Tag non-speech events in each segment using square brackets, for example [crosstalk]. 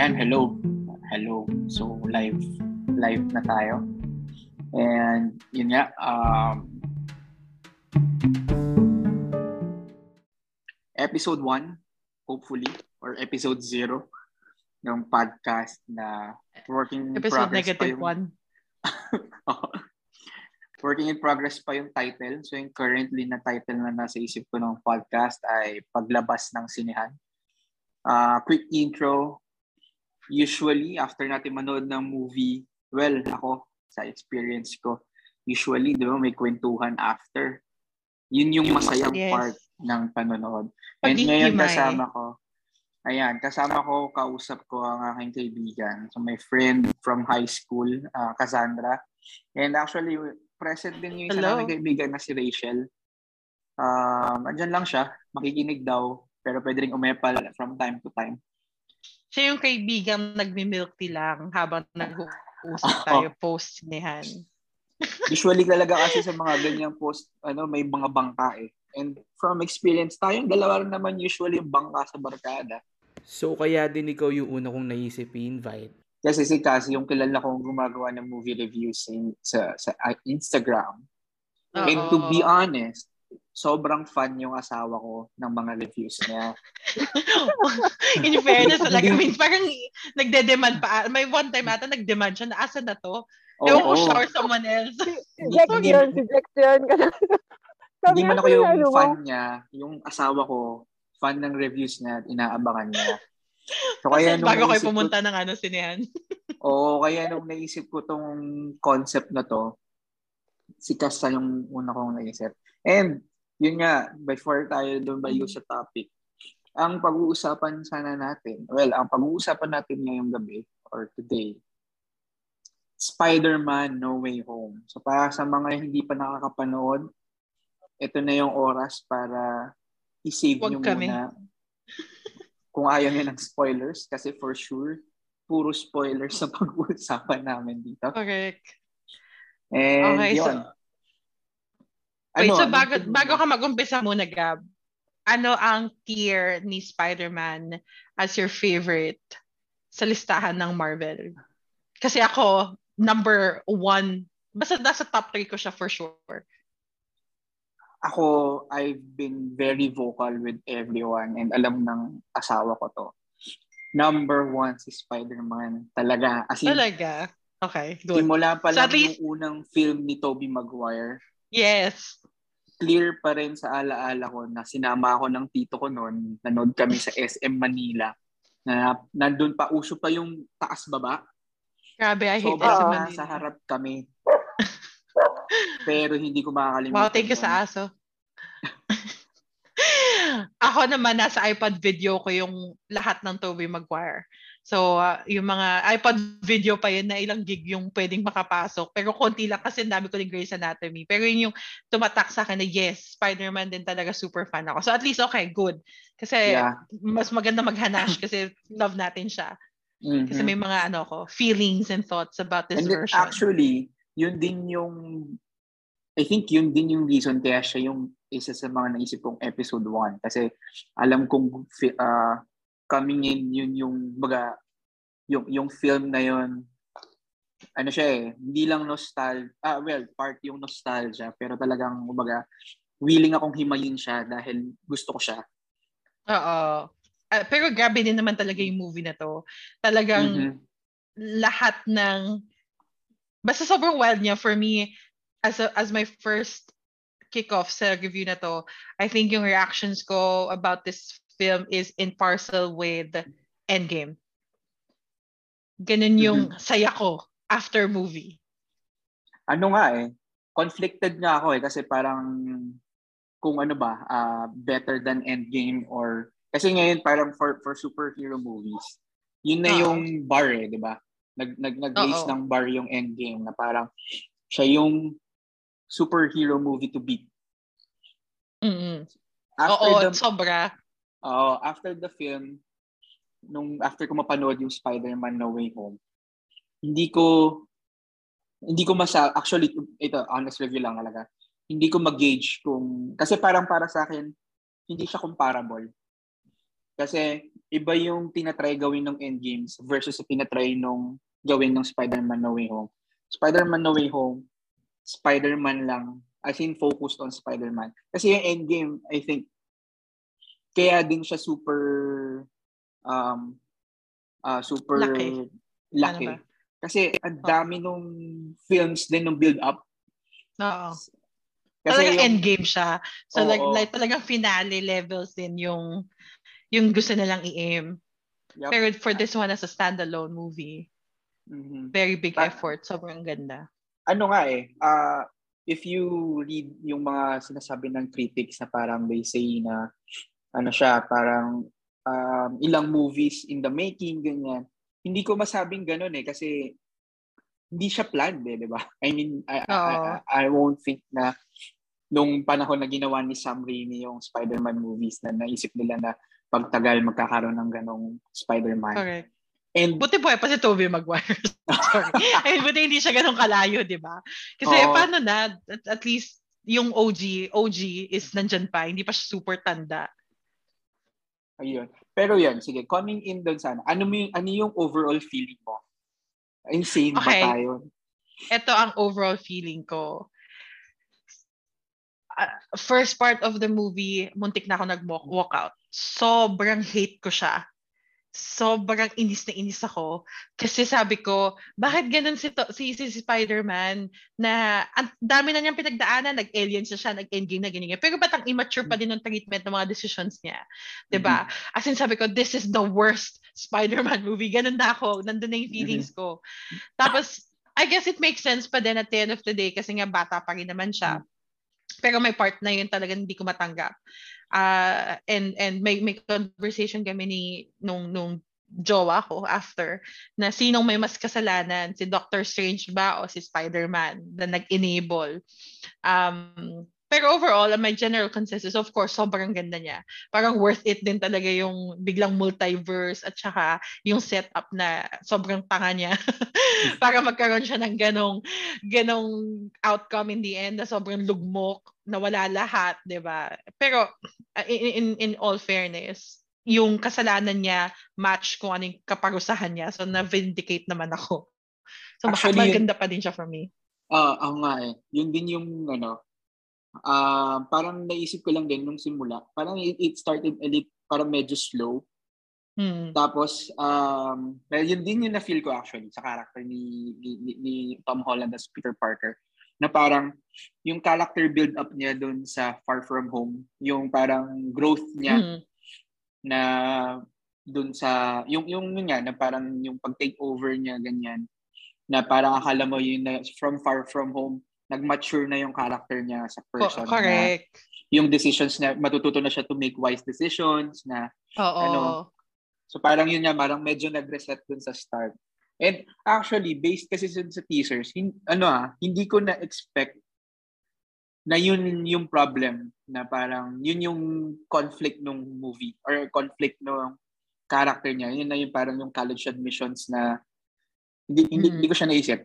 Yan, hello. Hello. So, live. Live na tayo. And, yun nga, um, episode 1, hopefully, or episode 0 ng podcast na working in Episode progress negative pa yung, 1. [laughs] working in progress pa yung title. So, yung currently na title na nasa isip ko ng podcast ay Paglabas ng Sinehan. Uh, quick intro. Usually, after natin manood ng movie, well, ako, sa experience ko, usually, di ba, may kwentuhan after. Yun yung masayang Yes. part ng panonood. And Pagdihimay. ngayon kasama ko, ayan, kasama ko, kausap ko ang aking kaibigan. So, my friend from high school, uh, Cassandra. And actually, present din yung isa Hello. naming kaibigan na si Rachel. Um, andyan lang siya, makikinig daw, pero pwede rin umepal from time to time. Siya yung kaibigang nagmi-milk tea lang habang nag-uusap tayo post-sinehan. Usually talaga kasi sa mga ganyang post, ano, may mga bangka eh. And from experience, tayong dalawa rin naman usually yung bangka sa barkada. So, kaya din ikaw yung una kong naisip i-invite. Kasi si Cassie, yung kilala kong gumagawa ng movie reviews in, sa, sa uh, Instagram. And to be honest, sobrang fun yung asawa ko ng mga reviews niya. [laughs] In fairness, talaga, I mean, parang nagde-demand pa. May one time ata nag-demand siya na asa na to? Ewan ko Oo. siya or someone else. Si Jack Hindi- yun, si Jack yun. [laughs] Hindi man ako "Ano, yung ano mo?" fan niya, yung asawa ko, fan ng reviews niya at inaabangan niya. So kaya nung Bago kayo naisip ko- pumunta ng ano, sinehan. [laughs] Oo, kaya nung naisip ko tong concept na to, si Kasta yung una kong naisip. And, yun nga, before tayo doon bayo sa topic, ang pag-uusapan sana natin, well, ang pag-uusapan natin ngayong gabi, or today, Spider-Man No Way Home. So para sa mga hindi pa nakakapanood, ito na yung oras para i-save Wag nyo kami. muna kung ayaw nyo ng spoilers kasi for sure, puro spoilers sa pag-uusapan namin dito. Correct. And Okay, so- yun. Wait, Ano, so ano bago, bago ka mag-umpisa muna, Gab, ano ang tier ni Spider-Man as your favorite sa listahan ng Marvel? Kasi ako, number one, basta nasa top 3 ko siya for sure. Ako, I've been very vocal with everyone and alam ng asawa ko to. Number one si Spider-Man. Talaga. As in, Talaga? Okay, good. simula pa So lang least- yung unang film ni Tobey Maguire, Yes. clear pa rin sa alaala ko na sinama ako ng tito ko noon. Nanood kami sa SM Manila. Na nandun pa, uso pa yung taas-baba. Grabe, I hate Sobrang SM Manila. nasa harap kami. Pero hindi ko makakalimutan. Wow, thank you sa aso. [laughs] Ako naman, nasa iPad video ko yung lahat ng Tobey Maguire. So, uh, yung mga iPad video pa yun na ilang gig yung pwedeng makapasok. Pero konti lang kasi ang dami ko ng Grey's Anatomy. Pero yun yung tumatak sa akin na yes, Spider-Man din talaga super fan ako. So at least okay, good. Kasi Yeah. mas maganda maghanash kasi [laughs] love natin siya. Kasi Mhm. may mga ano ko, feelings and thoughts about this And version. actually, yun din yung I think yun din yung reason kaya siya yung isa sa mga naisip kong episode 1 kasi alam kong ah, coming in yun yung baga yung yung film na yun ano siya eh hindi lang nostalgia ah well part yung nostalgia pero talagang kumbaga willing akong himayin siya dahil gusto ko siya Oo. Ah, pero grabe din naman talaga yung movie na to. Talagang Mhm. lahat ng basta sobrang wild niya for me as a, as my first kickoff sa review na to. I think yung reactions ko about this film is in parcel with Endgame. Ganun yung saya ko after movie. ano nga eh, conflicted nga ako eh kasi parang kung ano ba, ah, better than Endgame or kasi ngayon parang for for superhero movies, yun na Oo. yung bar eh, 'di ba? Nag nag nag-raise ng bar yung Endgame na parang siya yung superhero movie to beat. mm After Oo, the sobra. Oo, after the film nung after ko mapanood yung Spider-Man No Way Home, hindi ko hindi ko masa actually ito honest review lang talaga. Hindi ko mag-gauge kung kasi parang para sa akin hindi siya comparable. Kasi iba yung tinatry gawin ng Endgames versus sa tinatry nung gawin ng Spider-Man No Way Home. Spider-Man No Way Home, Spider-Man lang. As in, focused on Spider-Man. Kasi yung Endgame, I think, kaya din siya super um uh, super Laki. laki. Ano ba? Kasi ang dami nung films din nung build up. Oo. Kasi Talagang yung- endgame siya. So Oo. like, like talagang finale levels din yung yung gusto nilang i-aim. Yup. Pero for this one as a standalone movie, Mhm. very big Pa- effort. Sobrang ganda. ano nga eh, uh, if you read yung mga sinasabi ng critics na parang they say na ano siya, parang um, ilang movies in the making, ganyan. Hindi ko masabing ganun eh kasi hindi siya planned eh, di ba? I mean, I, I, Oo. I, I won't think na nung panahon na ginawa ni Sam Raimi yung Spider-Man movies na naisip nila na pagtagal magkakaroon ng ganong Spider-Man. Correct. And Buti po pa si Tobey Maguire. [laughs] Sorry. [laughs] Ay, buti hindi siya ganun kalayo, di ba? Kasi Oo. paano na, at, at least yung OG, OG is nandyan pa. Hindi pa siya super tanda. Ayun. Pero yan, sige, coming in doon sana, ano, yung, ano yung overall feeling mo? Insane Okay. ba tayo? ito ang overall feeling ko. Ah, first part of the movie, muntik na ako nag-walk out. Sobrang hate ko siya. Sobrang inis na inis ako. Kasi sabi ko, bakit ganun si, to, si, si Spider-Man na ang dami na niyang pinagdaanan, nag-alien siya siya, nag-endgame na ganyan. Pero ba't ang immature pa din ng treatment ng mga decisions niya? ba? As in sabi ko, this is the worst Spider-Man movie. Ganun na ako. Nandun na yung feelings ko. Tapos, I guess it makes sense pa din at the end of the day kasi nga bata pa rin naman siya. Pero may part na yun talagang hindi ko matanggap. Ah, and and may may conversation kami ni nung nung jowa ko after na sinong may mas kasalanan, si Doctor Strange ba o si Spider-Man na nag-enable. Um, pero overall, my general consensus, of course, sobrang ganda niya. Parang worth it din talaga yung biglang multiverse at saka yung setup na sobrang tanga niya [laughs] para magkaroon siya ng ganong, ganong outcome in the end na sobrang lugmok, na wala lahat, 'di ba? Pero uh, in, in, in all fairness, yung kasalanan niya match kung anong kaparusahan niya. So, na-vindicate naman ako. So, Actually, maganda pa din siya for me. Ah, ako nga eh. Yun din yung ano, ah parang naisip ko lang din nung simula. Parang it, it started a little, parang medyo slow. Hmm. Tapos, um, well, yun din yung na-feel ko actually sa character ni, ni, ni, ni Tom Holland as Peter Parker. Na parang yung character build up niya doon sa Far From Home, yung parang growth niya Hmm. na doon sa yung yung yun nga na parang yung pag-take over niya ganyan na parang akala mo yun na from far from home nag-mature na yung character niya sa Co- person na correct. yung decisions niya matututo na siya to make wise decisions na Oo. ano, so parang yun nga parang medyo nag-reset dun sa start and actually based kasi sa, sa teasers hin, ano ah hindi ko na expect na yun yung problem na parang yun yung conflict ng movie or conflict ng character niya yun na yung parang yung college admissions na hindi hindi, Mm. hindi ko siya naisip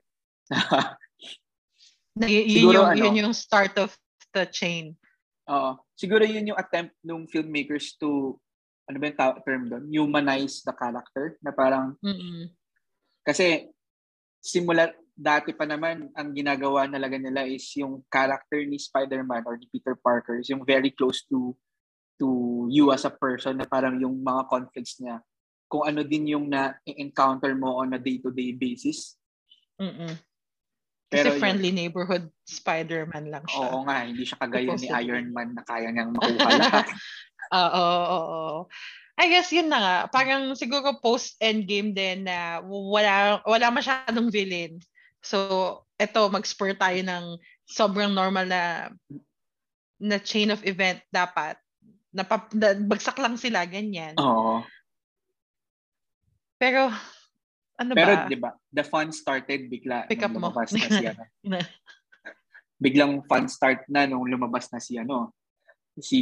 [laughs] Na, y- yun, Siguro yung, ano- yun yung start of the chain. Oo. Siguro yun yung attempt ng filmmakers to ano ba yung term doon? Humanize the character na parang Mm-mm. Kasi simula dati pa naman ang ginagawa talaga nila is yung character ni Spider-Man or ni Peter Parker is yung very close to to you as a person na parang yung mga conflicts niya kung ano din yung na-encounter mo on a day-to-day basis. Mm-mm. Pero Kasi yun- friendly neighborhood Spider-Man lang siya. Oo nga, hindi siya kagaya ni. Iron Man na kaya niyang makuha lahat. [laughs] Oo, oo, oo. I guess yun na nga. Parang siguro post-endgame din na wala, wala masyadong villain. So, eto, mag-spur tayo ng sobrang normal na na chain of event dapat. Napap, na, bagsak lang sila, ganyan. Oo. Pero, ano Pero ba? 'di ba, the fun started bigla Pick up mo. na si [laughs] ano. Biglang fun start na nung lumabas na si ano, si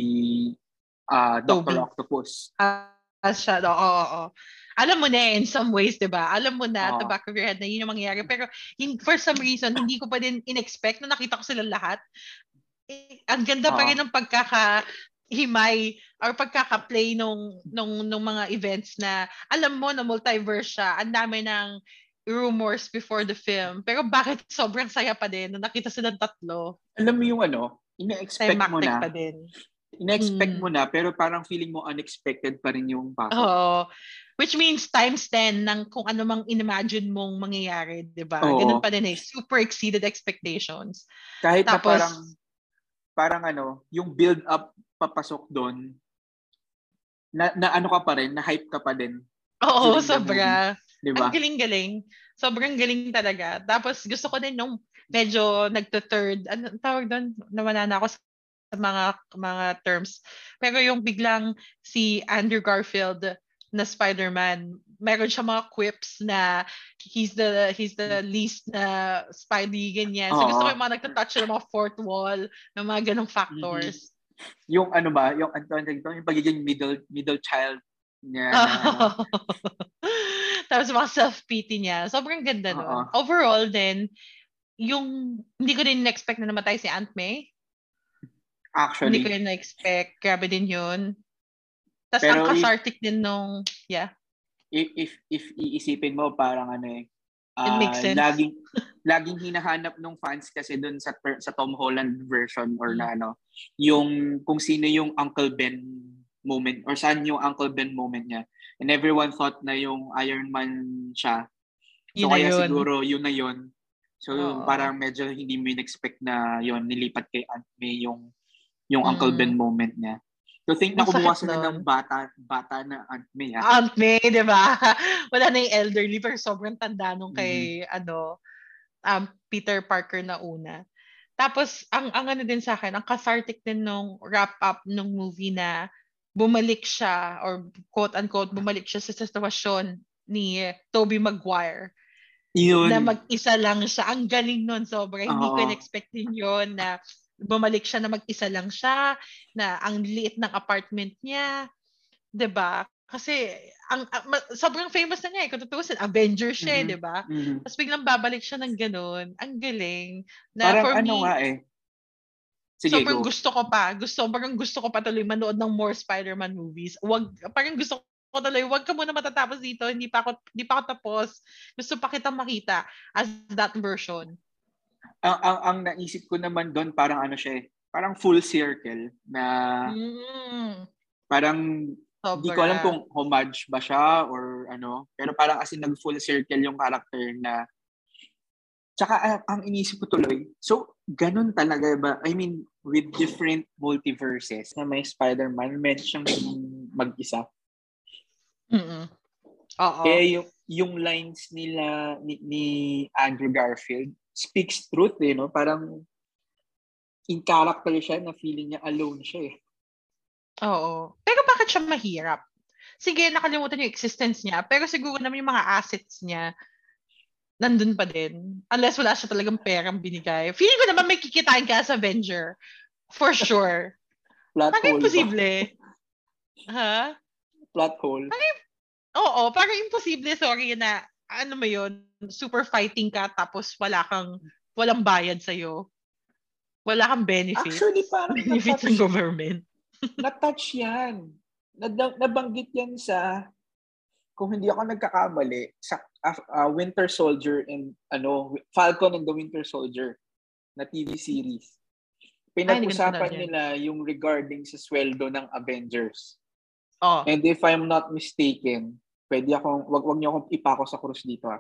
ah Dr. Octopus. Ah, siya, oo, oo, oo. Alam mo na eh, in some ways, di ba? Alam mo na, at the back of your head na yun yung mangyayari. Pero in, for some reason, hindi ko pa din in-expect na nakita ko sila lahat. Eh, ang ganda pa Oo. rin ng pagkaka himay or pagkaka-play nung, nung, nung mga events na alam mo na multiverse siya, ang dami ng rumors before the film. Pero bakit sobrang saya pa din nung nakita silang tatlo? Alam mo yung ano, ina-expect mo na. pa din. Ina-expect Mm. mo na, pero parang feeling mo unexpected pa rin yung pasok. Oo. Which means times 10 ng kung ano mang inimagine mong mangyayari, di ba? Oo. Ganun pa din eh. Super exceeded expectations. Kahit na Tapos- parang, parang ano, yung build-up papasok doon, na, na ano ka pa rin, na hype ka pa din. Oo, sobra. Di ba? Ang galing-galing. Sobrang galing talaga. Tapos gusto ko din nung medyo nagto-third, ano tawag doon? Nawala na ako sa mga mga terms. Pero yung biglang si Andrew Garfield na Spider-Man, meron siya mga quips na he's the he's the least na Spidey ganyan. So gusto ko yung mga nagto-touch ng mga fourth wall, ng mga ganong factors. Yung ano ba, yung, dito, yung pagiging middle middle child niya. ano, [laughs] Tapos mga self-pity niya. Sobrang ganda nun. Oo. Overall din, yung hindi ko din na-expect na namatay si Aunt May. Hindi ko actually, rin na-expect. Grabe din yun. Tapos ang if- cathartic din nung, yeah. if, if, if iisipin mo, parang ano eh, It makes ah, sense. laging [laughs] laging hinahanap ng fans kasi doon sa sa Tom Holland version or Mm. na ano yung kung sino yung Uncle Ben moment or saan yung Uncle Ben moment niya and everyone thought na yung Iron Man siya so Yun kaya yun. siguro yun na yun so Oo. parang medyo hindi mo in-expect na yun nilipat kay Aunt May yung yung Uncle Mm. Ben moment niya so think na kumuha sila ng bata bata na Aunt May ha? Aunt May, di ba? [laughs] Wala na yung elderly pero sobrang tanda nung kay, Mm-hmm. ano, um, Peter Parker na una. Tapos, ang, ang ano din sa akin, ang cathartic din nung wrap-up nung movie na bumalik siya or quote-unquote, bumalik siya sa sitwasyon ni Toby Maguire yun na mag-isa lang siya. Ang galing nun, sobra. Hindi ko in-expect din yun na bumalik siya na mag-isa lang siya, na ang liit ng apartment niya. 'Di ba? Kasi ang, ang- ma- sobrang famous na niya eh. Kung Avengers siya, eh, Mhm. 'di ba? Mhm. Tapos biglang babalik siya ng ganun. Ang galing. Na Parang for ano me, nga eh. Sige, sobrang go. gusto ko pa. Gusto, sobrang gusto ko pa tuloy manood ng more Spider-Man movies. Wag, parang gusto ko tuloy, wag ka muna matatapos dito. Hindi pa ako, hindi pa ako tapos. Gusto pa kitang makita as that version. Ang, ang, ang naisip ko naman doon, parang ano siya eh. Parang full circle na Mm, parang sobra. hindi ko alam kung homage ba siya or ano. Pero parang as in nag-full circle yung character na Tsaka ang, ang inisip ko tuloy, so ganun talaga ba? I mean, with different multiverses na may Spider-Man, meron siyang mag-isa. Mm-mm. Oo. Eh, yung, yung lines nila ni, ni Andrew Garfield speaks truth eh, no? Parang in character siya na feeling niya alone siya eh. Oo. Pero bakit siya mahirap? Sige, nakalimutan yung existence niya, pero siguro naman yung mga assets niya, nandun pa din. Unless wala siya talagang perang binigay. Feeling ko naman may kikitain ka sa Avenger. For sure. Plot Parang hole. imposible. [laughs] Ha? Plot hole. Oo, parang imposible, sorry, na ano mo yun, super fighting ka tapos wala kang, walang bayad sa'yo. Wala kang benefits. Actually, parang [laughs] benefits ng government. [laughs] na-touch yan. Nad- nabanggit yan sa, kung hindi ako nagkakamali, sa uh, Winter Soldier and ano, Falcon and the Winter Soldier na TV series. Pinag-usapan Ay, nila yung regarding sa sweldo ng Avengers. Oh. And if I'm not mistaken, pwede akong, wag, wag niyo akong ipako sa krus dito ha.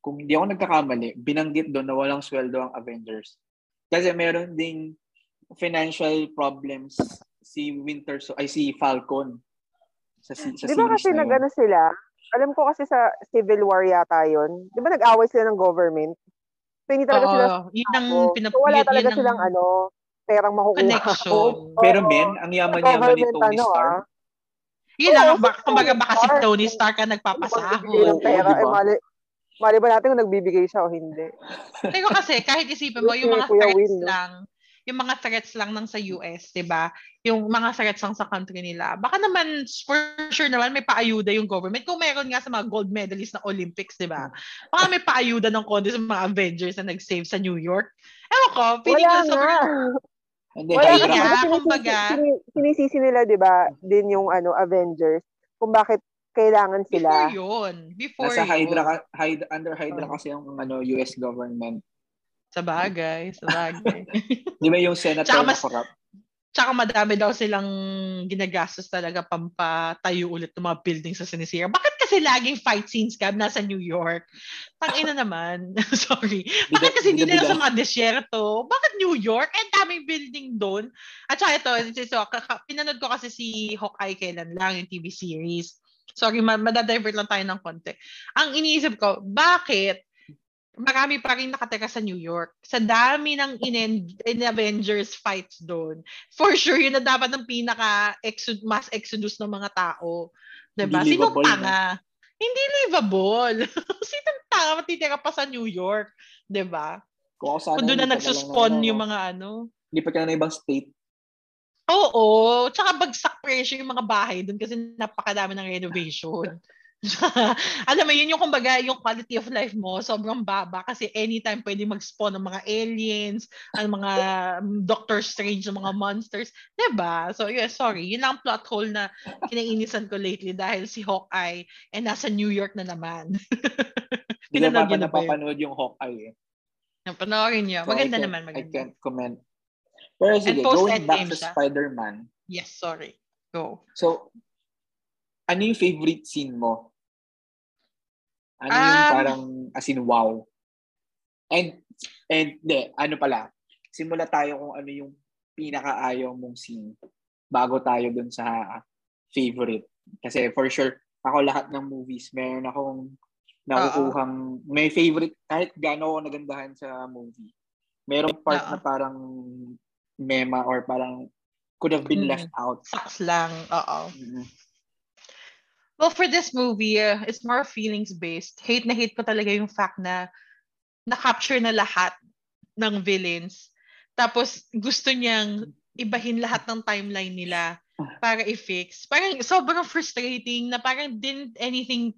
Kung hindi ako nagkakamali, binanggit doon na walang sweldo ang Avengers. Kasi meron ding financial problems si Winter, so ay si Falcon sa, sa Di ba kasi na yun. nag-ano sila? Alam ko kasi sa Civil War yata yun. Di ba nag-away sila ng government? So hindi talaga Oo, sila yun ang pinap- So wala yun- talaga yun ang silang ano, perang makukuha. connection. Oo, [laughs] pero men, ang yaman-yaman ni Tony ano, Stark. ah. Yun lang, Oo, bak, kumbaga baka si. Tony Stark ang nagpapasahod. ng Oo, pera? diba? Eh, mali, mali ba natin kung nagbibigay siya o hindi? Pero kasi kahit isipin mo, yung mga Kuya threats Will, lang, yung mga threats lang ng sa US, 'di ba? Yung mga threats lang sa country nila. Baka naman for sure naman may paayuda yung government kung meron nga sa mga gold medalist na Olympics, 'di ba? Baka may paayuda ng konti sa mga Avengers na nag-save sa New York. Ewan ko, feeling Wala ko nga. sobrang Hindi, Wala kasi Kaya, kasi. sinisisi, kumbaga- sini- sinisisi nila, di ba, din yung ano, Avengers, kung bakit kailangan Before sila. yun. Before Nasa yun. Hydra, under Hydra Oh. kasi yung ano, US government. Sa bagay, sa bagay. [laughs] Di ba yung senator Tsaka na mas- corrupt? Tsaka madami daw silang ginagastos talaga pampatayo ulit ng mga buildings sa sinisira. Bakit kasi laging fight scenes ka nasa New York? Tangina naman. [laughs] Sorry. Bakit kasi hindi na sa mga desyerto? Bakit New York? Eh, daming building doon. At saka ito, kaka- pinanood ko kasi si Hawkeye kailan lang, yung TV series. Sorry, ma- madadivert lang tayo ng konti. Ang iniisip ko, bakit marami pa rin nakatira sa New York. Sa dami ng in, in Avengers fights doon. For sure, yun na dapat ang pinaka exod, mass exodus ng mga tao. Diba? Hindi Sinong tanga? Hindi livable. [laughs] Sinong tanga matitira pa sa New York? Diba? Kung Kung doon na nagsuspawn ng, yung ano, mga ano. Lipat ka na ng ibang state. Oo. Tsaka bagsak presyo yung mga bahay doon kasi napakadami ng renovation. [laughs] [laughs] Alam mo, yun yung kumbaga, yung quality of life mo, sobrang baba kasi anytime pwede mag-spawn ng mga aliens, ang mga um, Doctor Strange, ng mga monsters. ba So, yeah, sorry. Yun lang ang plot hole na kinainisan ko lately dahil si Hawkeye eh nasa New York na naman. [laughs] Pinanood yun na ba napapanood yung Hawkeye eh. Panoorin niyo. So, Maganda I can't- naman, I maganda. can't comment. Pero sige, going back to siya. Spider-Man. Yes, sorry. Go. So, ano yung favorite scene mo? Ano yung Um, parang, as in, wow? And, and, de, ano pala, simula tayo kung ano yung pinakaayaw mong scene bago tayo dun sa favorite. Kasi for sure, ako lahat ng movies, meron akong nakukuhang, may favorite, kahit gaano ako nagandahan sa movie. Merong part Oo. na parang mema or parang could have been Mm. left out. Sucks lang. Oo. Mhm. Well, for this movie, uh, it's more feelings-based. Hate na hate ko talaga yung fact na na-capture na lahat ng villains. Tapos gusto niyang ibahin lahat ng timeline nila para i-fix. Parang sobrang frustrating na parang didn't anything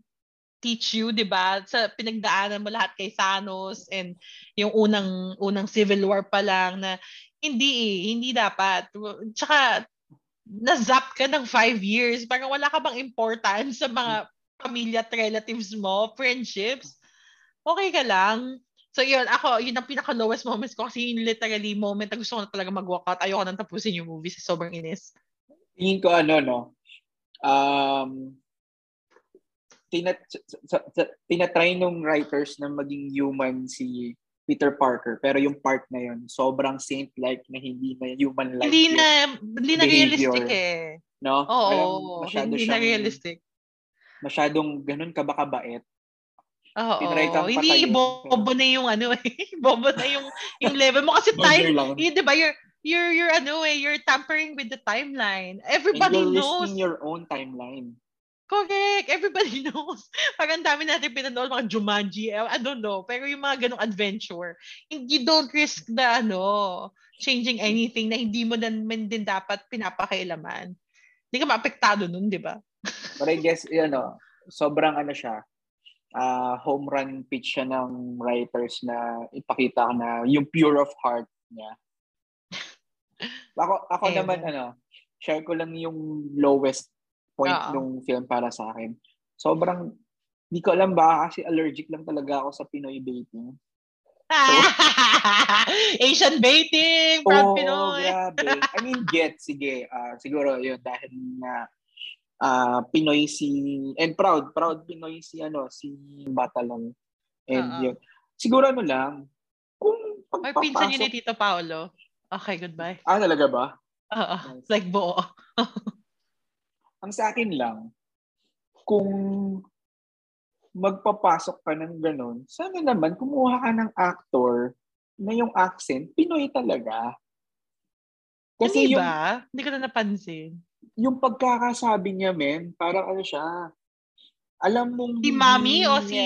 teach you, 'di ba? Sa pinagdaanan mo lahat kay Thanos and yung unang unang Civil War pa lang na hindi eh, hindi dapat. Tsaka na-zap ka ng five years. Parang wala ka bang importance sa mga pamilya at relatives mo, friendships. Okay ka lang. So yun, ako, yun ang pinaka-lowest moments ko kasi yung literally moment na gusto ko na talaga mag-walkout. Ayoko nang tapusin yung movie sa sobrang inis. tingin ko ano no um tinat sa- sa- tinatry nung writers na maging human si Peter Parker pero yung part na yun sobrang saint like na hindi na human like hindi na, hindi na realistic eh. no Oo, Parang masyado hindi na siyang- realistic. masyadong ganun ka ba kabait Oo, Tinry kang hindi bobo na yung ano eh. [laughs] bobo na yung yung level mo kasi time, yun, 'di ba? You're you're you're ano eh, you're tampering with the timeline. and Everybody you're knows. your own timeline Correct. Everybody [laughs] knows. Parang dami natin pinanood mga Jumanji. eh, I don't know. Pero yung mga ganong adventure, you don't risk the ano, changing anything na hindi mo dan man din dapat pinapakailaman. Hindi ka maapektado nun, di ba? [laughs] but I guess you know sobrang ano siya ah, home run pitch siya ng writers na ipakita na yung pure of heart niya. [laughs] Ako, ako naman, no. ano, share ko lang yung lowest point Oo. ng film para sa akin. Sobrang, di ko alam ba, kasi allergic lang talaga ako sa Pinoy baiting. [laughs] Asian baiting! Proud Oo, Pinoy! grabe. I mean, [laughs] get, sige. ah, siguro yun, dahil na ah, Pinoy si, and proud, proud Pinoy si, ano, si Batalong. And Oo. yun. Siguro ano lang, kung May pinsan yun ni pagpapasok, Tito Paolo. Okay, goodbye. ah, talaga ba? Oo. Nice. Like buo. [laughs] Ang sa akin lang, kung magpapasok ka ng ganun, sana naman kumuha ka ng actor na yung accent, Pinoy talaga. Kasi Hindi yung, ba? Hindi ko na napansin. yung pagkakasabi niya, men, parang ano siya, alam mong... Si Mami o niya- si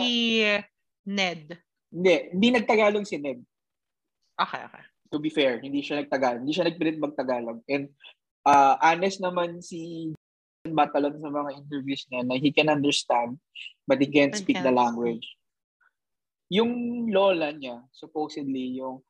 Ned? Hindi, hindi nagtagalog si Ned. Okay, okay. To be fair, hindi siya nagtagalog. Hindi siya nagpilit magtagalog. And uh, honest naman si Batalon sa mga interviews niya na he can understand but he can't speak the language. Yung lola niya, supposedly, yung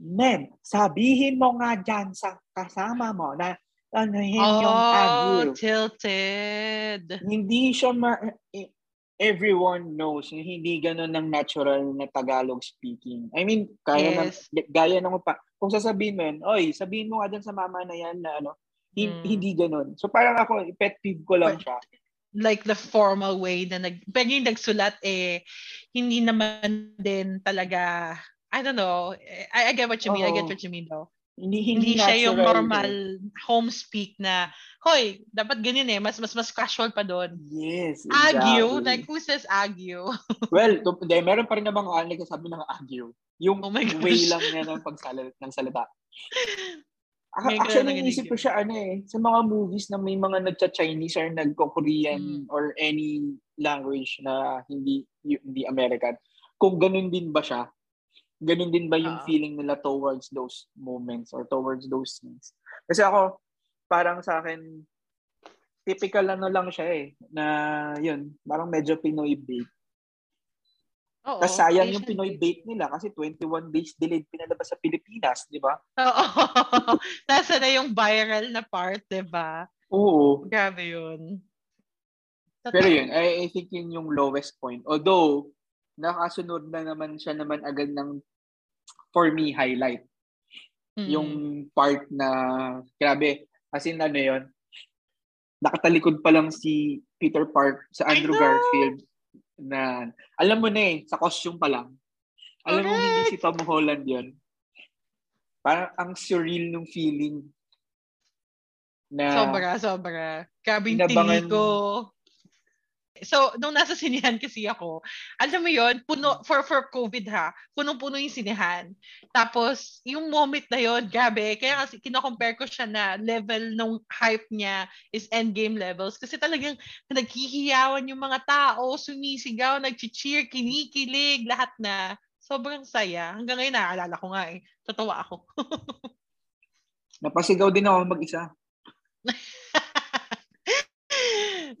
Ned, sabihin mo nga dyan sa kasama mo na ano yun yung Oh, agyo. tilted. Hindi siya ma... eh, Everyone knows na hindi ganun ng natural na Tagalog speaking. I mean, kaya Yes. ng, gaya ng pa. Kung sasabihin mo yun, oy, sabihin mo nga dyan sa mama na yan na ano, hin- Mm. hindi ganun. So parang ako, pet peeve ko lang siya. like the formal way na nag pero yung nagsulat eh hindi naman din talaga I don't know I, I get what you mean I get what you mean though Hindi, hindi, hindi, siya yung normal eh. home speak na hoy dapat ganyan eh mas mas mas casual pa doon Yes, agyo exactly. like who says agyo [laughs] Well, to, de, meron pa rin namang uh, nagsasabi ng agyo. Yung Oh my way lang niya ng pagsalat ng salita. [laughs] Actually, naisip ko siya ano eh, sa mga movies na may mga nagcha-Chinese or nagko-Korean Mm. or any language na hindi hindi American. Kung ganun din ba siya? Ganun din ba yung Ah. feeling nila towards those moments or towards those scenes? Kasi ako, parang sa akin, typical ano lang siya eh, na yun, parang medyo Pinoy bait. Oo, Tapos sayang yung Pinoy bait. nila kasi 21 days delayed pinalabas sa Pilipinas, di ba? Oo. [laughs] Nasa na yung viral na part, 'di ba? Oo. Grabe yun. Pero yun, I, I think yun yung lowest point. Although, nakasunod na naman siya naman agad ng, for me, highlight. Mm. Yung part na, grabe, as in ano yun, nakatalikod pa lang si Peter Park sa Andrew! Garfield na, alam mo na eh, sa costume pa lang. Alam mo hindi si Tom Holland yun. Parang ang surreal nung feeling na Sobra, sobra. Tili ko. So, nung nasa sinihan kasi ako, alam mo yon puno, for, for COVID ha, punong-puno yung sinihan. Tapos, yung moment na yon grabe, kaya kasi kinocompare ko siya na level nung hype niya is endgame levels. Kasi talagang naghihiyawan yung mga tao, sumisigaw, nag-cheer, kinikilig, lahat na. Sobrang saya. Hanggang ngayon, naaalala ko nga eh. Tatawa ako. [laughs] napasigaw din ako mag-isa.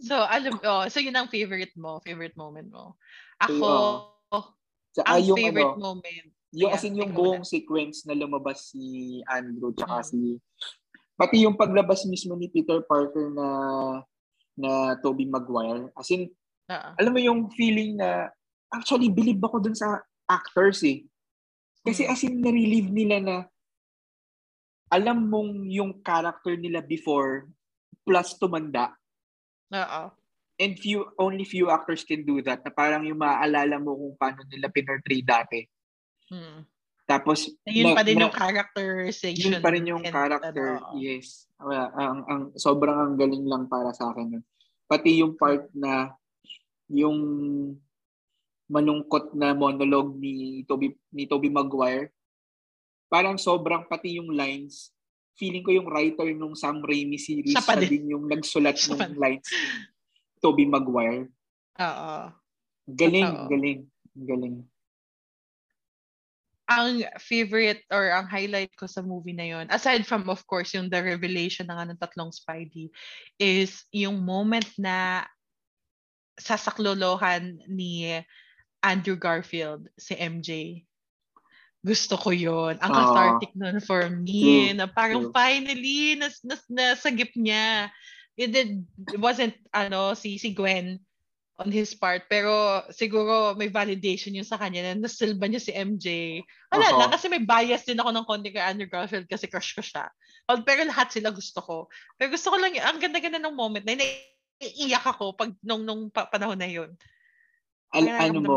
So, alam, oh, so yun ang favorite mo, favorite moment mo. Ako, Sa, ang ah, yung favorite ano, moment. Yung Ayan, as in yung buong sequence na lumabas si Andrew tsaka Mm. si pati yung paglabas mismo ni Peter Parker na na Tobey Maguire. As in, Oo. alam mo yung feeling na actually believe ako dun sa actors eh. Kasi Mm. as in na-relieve nila na alam mong yung character nila before plus tumanda Oo. and few only few actors can do that na parang yung maaalala mo kung paano nila pinortray dati. Hmm. Tapos Yun pa din na- yung characterization. yun pa rin yung and- character. ano, yes. Wala, ang, ang, sobrang ang galing lang para sa akin. Pati yung part na yung malungkot na monologue ni Toby ni Toby Maguire. Parang sobrang pati yung lines. Feeling ko yung writer nung Sam Raimi series Siya pa din. din yung nagsulat Siya ng lines ni Toby Maguire. Oo. Galing, Totoo. galing, galing. ang favorite or ang highlight ko sa movie na yon aside from of course yung the revelation ng anong tatlong Spidey is yung moment na sasaklolohan ni Andrew Garfield si MJ gusto ko yon ang Ah, cathartic nun for me true, na parang true. finally nas, nas, nasagip niya it, did, it wasn't ano si si Gwen on his part pero siguro may validation yun sa kanya na nasilba niya si MJ wala Aha. lang, kasi may bias din ako ng konti kay Andrew Garfield kasi crush ko siya. Pero lahat sila gusto ko. Pero gusto ko lang, ang ganda-ganda ng moment na naiiyak ako pag nung, nung pa- panahon na yun. Al- Kaya ano mo,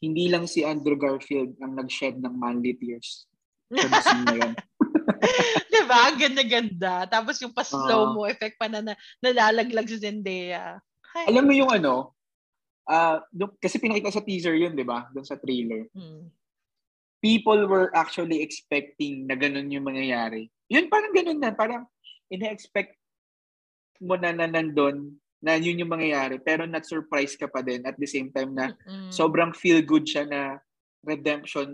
hindi lang si Andrew Garfield ang nag-shed ng manly tears. [laughs] [laughs] Diba? Ang ganda-ganda. Tapos yung Ah. pa-slow mo effect pa na, na nalalaglag si Zendaya. Ay. Alam mo yung ano, ah nung- kasi pinakita sa teaser yun, di ba? Doon sa trailer. Hmm. People were actually expecting na ganun yung mangyayari. Yun, parang ganun na. Parang ina-expect mo na na nandun na yun yung mangyayari. Pero not surprised ka pa din at the same time na Mm. sobrang feel good siya na redemption.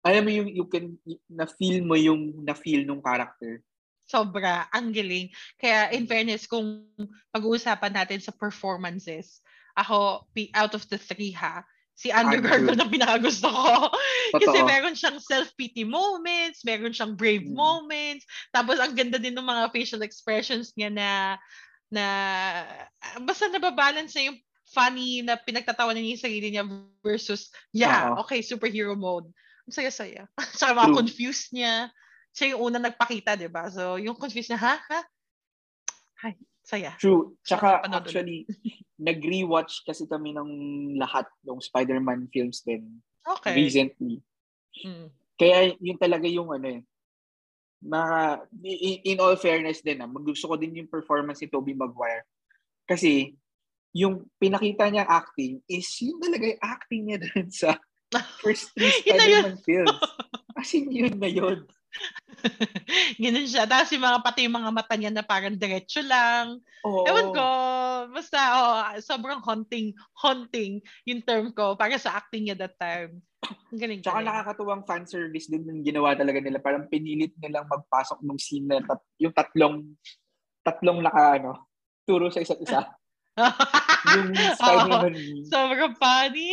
Alam mo yung you can na feel mo yung na feel nung character. Sobra. Ang galing. Kaya in fairness, kung pag-uusapan natin sa performances, ako, out of the three ha, Si Andrew Andrew. Garfield ang pinakagusto ko. [laughs] Kasi Totoo. meron siyang self-pity moments, meron siyang brave Mm. moments, tapos ang ganda din ng mga facial expressions niya na na ah, basta nababalance na yung funny na pinagtatawanan niya yung sarili niya versus yeah, Oo. okay, superhero mode. Ang saya-saya. [laughs] Saka mga True. confused niya. Siya yung unang nagpakita, di ba? So, yung confused niya, ha? Ha? Ay, saya. True. Tsaka Napanood actually, [laughs] nag-rewatch kasi kami ng lahat ng Spider-Man films din Okay. recently. Mm. Kaya yun talaga yung ano eh. Mga, in, in all fairness din, ah, gusto ko din yung performance ni Tobey Maguire. Kasi, yung pinakita niya acting is yun talaga yung acting niya [laughs] dun sa first three. Spider-Man films. [laughs] As in, yun na yun. [laughs] Ganun siya. Tapos yung mga pati yung mga mata niya na parang diretso lang. Oo. Ewan ko. Basta, oh, sobrrang haunting, haunting yung term ko para sa acting niya that time. Galing Tsaka galing. nakakatuwang fan service din yung ginawa talaga nila. Parang pinilit nilang magpasok ng scene na tat- yung tatlong tatlong naka ano, turo sa isa't isa. [laughs] Yung Spider-Man meme. Sobrang funny.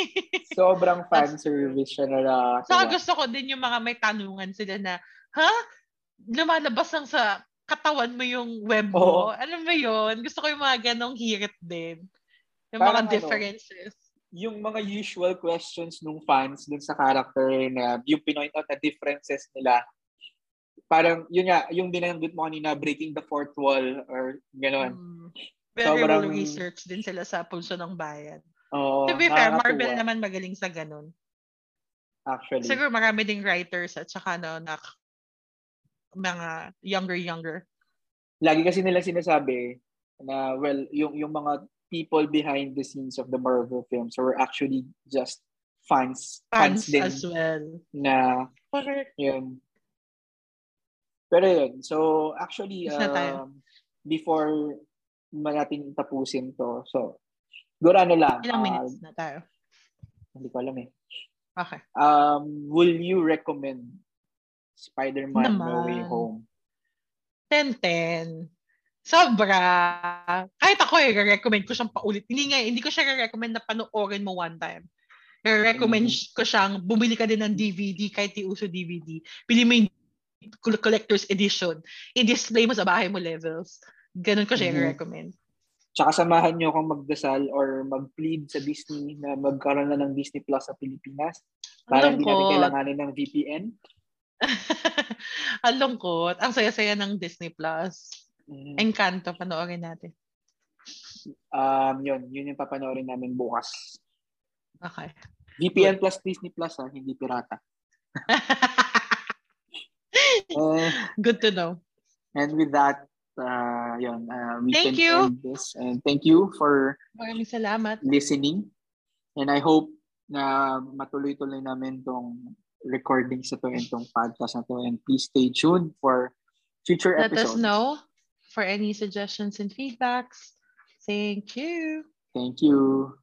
Sobrang [laughs] fan service siya na Saka nakakatawa. gusto ko din yung mga may tanungan sila na, ha? Lumalabas lang sa katawan mo yung web mo. Oo. Alam mo yun? Gusto ko yung mga ganong hirit din. Yung Parang mga ano, differences. Yung mga usual questions ng fans dun sa character na yung pinoint out na differences nila. Parang, yun nga, yung binanggit mo kanina, breaking the fourth wall or gano'n. Mm. Very Sobrang- well research din sila sa Pulso ng Bayan. Oo, to be fair, Marvel naman magaling sa ganun. Actually. Siguro marami ding writers at saka no, na mga younger-younger. lagi kasi nila sinasabi na well yung yung mga people behind the scenes of the Marvel films were actually just fans Fans fans, din as well. na Correct. yun pero yun so actually um, before natin tapusin to so siguro ano lang Ilang ah, minutes na tayo. hindi ko alam eh Okay. um will you recommend Spider-Man No Way Naman. Home 10-10. Sobra. Kahit ako eh, recommend ko siyang paulit. Hindi nga, hindi ko siya recommend na panoorin mo one time. recommend Mhm. ko siyang bumili ka din ng DVD kahit di uso DVD. Pili mo yung col- collector's edition. I-display mo sa bahay mo levels. Ganun ko siya Mhm. recommend. Tsaka samahan nyo akong magdasal or mag-plead sa Disney na magkaroon na ng Disney Plus sa Pilipinas para hindi natin kailanganin ng VPN. [laughs] Ang lungkot. Ang saya-saya ng Disney Plus. Mm. Encanto, panoorin natin. Um, yun, yun yung papanoorin namin bukas. Okay. VPN plus Disney Plus ha, hindi pirata. [laughs] Eh, Good to know. and with that, uh, yun, uh, we Thank can you. end this. And thank you for Maraming salamat. listening. And I hope na matuloy-tuloy namin tong recording sa to and tong podcast na to. And please stay tuned for future Let episodes. us know for any suggestions and feedbacks. Thank you. Thank you.